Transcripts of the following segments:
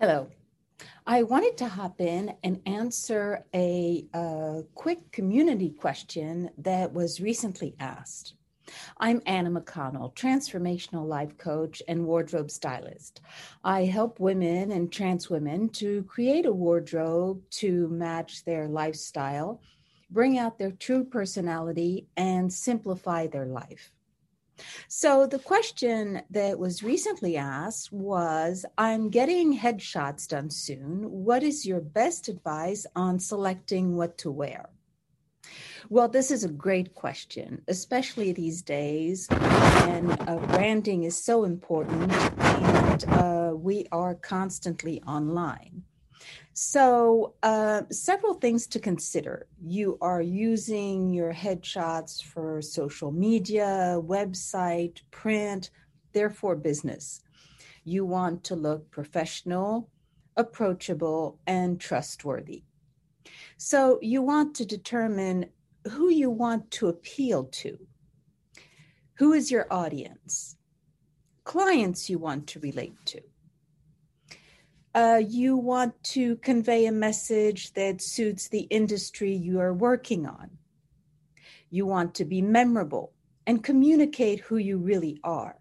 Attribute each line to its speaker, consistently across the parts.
Speaker 1: Hello. I wanted to hop in and answer a, a, quick community question that was recently asked. I'm Anna McConnell, transformational life coach and wardrobe stylist. I help women and trans women to create a wardrobe to match their lifestyle, bring out their true personality, and simplify their life. So, the question that was recently asked was I'm getting headshots done soon. What is your best advice on selecting what to wear? Well, this is a great question, especially these days when uh, branding is so important and uh, we are constantly online. So, uh, several things to consider. You are using your headshots for social media, website, print, therefore, business. You want to look professional, approachable, and trustworthy. So, you want to determine who you want to appeal to. Who is your audience? Clients you want to relate to uh, you want to convey a message that suits the industry you are working on. You want to be memorable and communicate who you really are.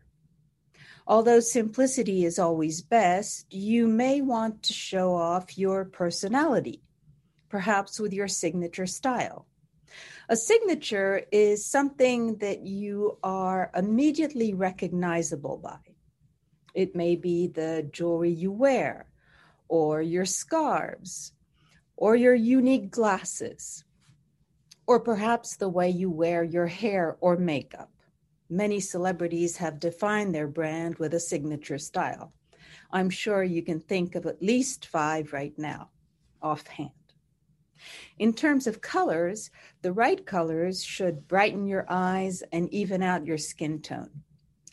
Speaker 1: Although simplicity is always best, you may want to show off your personality, perhaps with your signature style. A signature is something that you are immediately recognizable by. It may be the jewelry you wear, or your scarves, or your unique glasses, or perhaps the way you wear your hair or makeup. Many celebrities have defined their brand with a signature style. I'm sure you can think of at least five right now, offhand. In terms of colors, the right colors should brighten your eyes and even out your skin tone.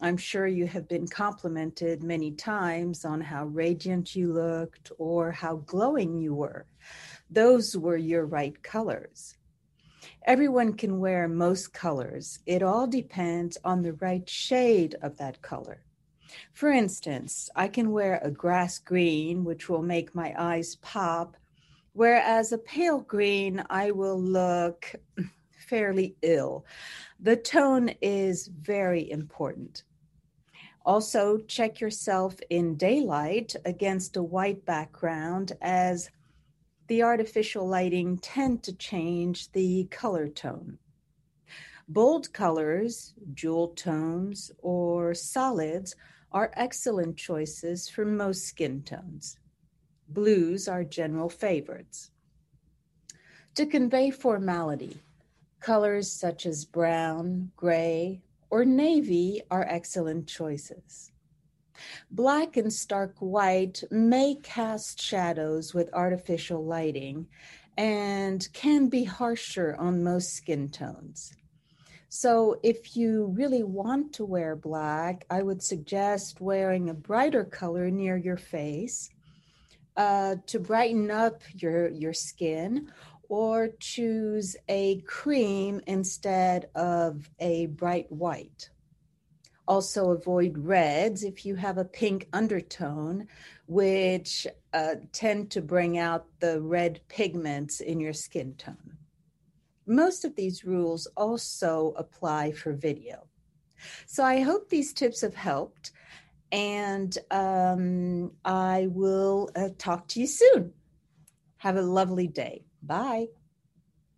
Speaker 1: I'm sure you have been complimented many times on how radiant you looked or how glowing you were. Those were your right colors. Everyone can wear most colors. It all depends on the right shade of that color. For instance, I can wear a grass green, which will make my eyes pop, whereas a pale green, I will look fairly ill. The tone is very important. Also, check yourself in daylight against a white background as the artificial lighting tend to change the color tone. Bold colors, jewel tones, or solids are excellent choices for most skin tones. Blues are general favorites. To convey formality, colors such as brown, gray, or navy are excellent choices. Black and stark white may cast shadows with artificial lighting and can be harsher on most skin tones. So, if you really want to wear black, I would suggest wearing a brighter color near your face uh, to brighten up your, your skin or choose a cream instead of a bright white. Also, avoid reds if you have a pink undertone, which uh, tend to bring out the red pigments in your skin tone. Most of these rules also apply for video. So, I hope these tips have helped, and um, I will uh, talk to you soon. Have a lovely day. Bye.